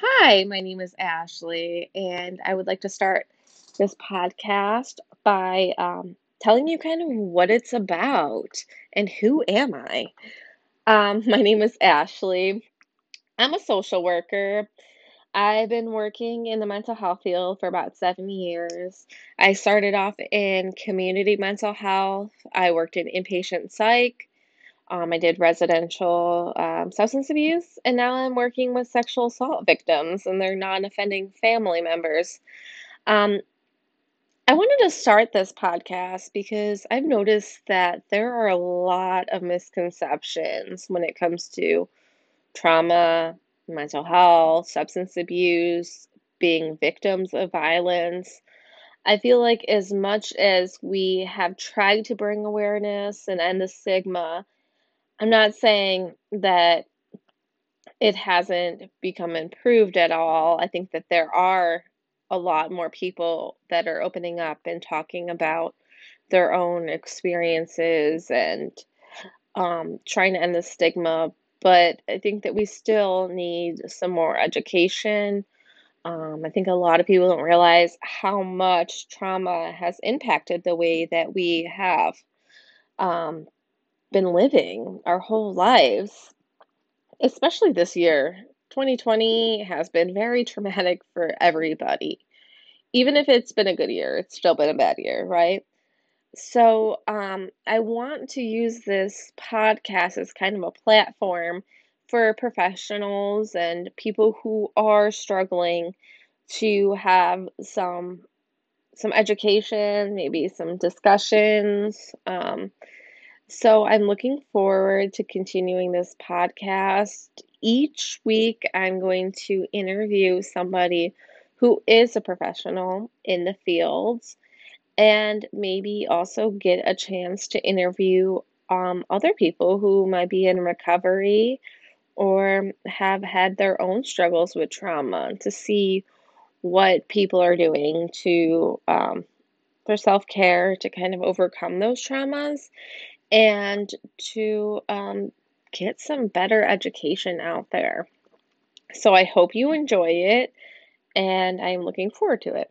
Hi, my name is Ashley, and I would like to start this podcast by um, telling you kind of what it's about and who am I. Um, my name is Ashley. I'm a social worker. I've been working in the mental health field for about seven years. I started off in community mental health. I worked in inpatient psych. Um, I did residential um, substance abuse, and now I'm working with sexual assault victims and their non offending family members. Um, I wanted to start this podcast because I've noticed that there are a lot of misconceptions when it comes to trauma, mental health, substance abuse, being victims of violence. I feel like as much as we have tried to bring awareness and end the stigma, I'm not saying that it hasn't become improved at all. I think that there are a lot more people that are opening up and talking about their own experiences and um, trying to end the stigma. But I think that we still need some more education. Um, I think a lot of people don't realize how much trauma has impacted the way that we have um, been living our whole lives. Especially this year, 2020 has been very traumatic for everybody. Even if it's been a good year, it's still been a bad year, right? So, um, I want to use this podcast as kind of a platform for professionals and people who are struggling to have some some education, maybe some discussions. Um, so I'm looking forward to continuing this podcast. Each week, I'm going to interview somebody who is a professional in the fields and maybe also get a chance to interview um, other people who might be in recovery or have had their own struggles with trauma to see what people are doing to um, for self care to kind of overcome those traumas and to um, get some better education out there. So I hope you enjoy it, and I'm looking forward to it.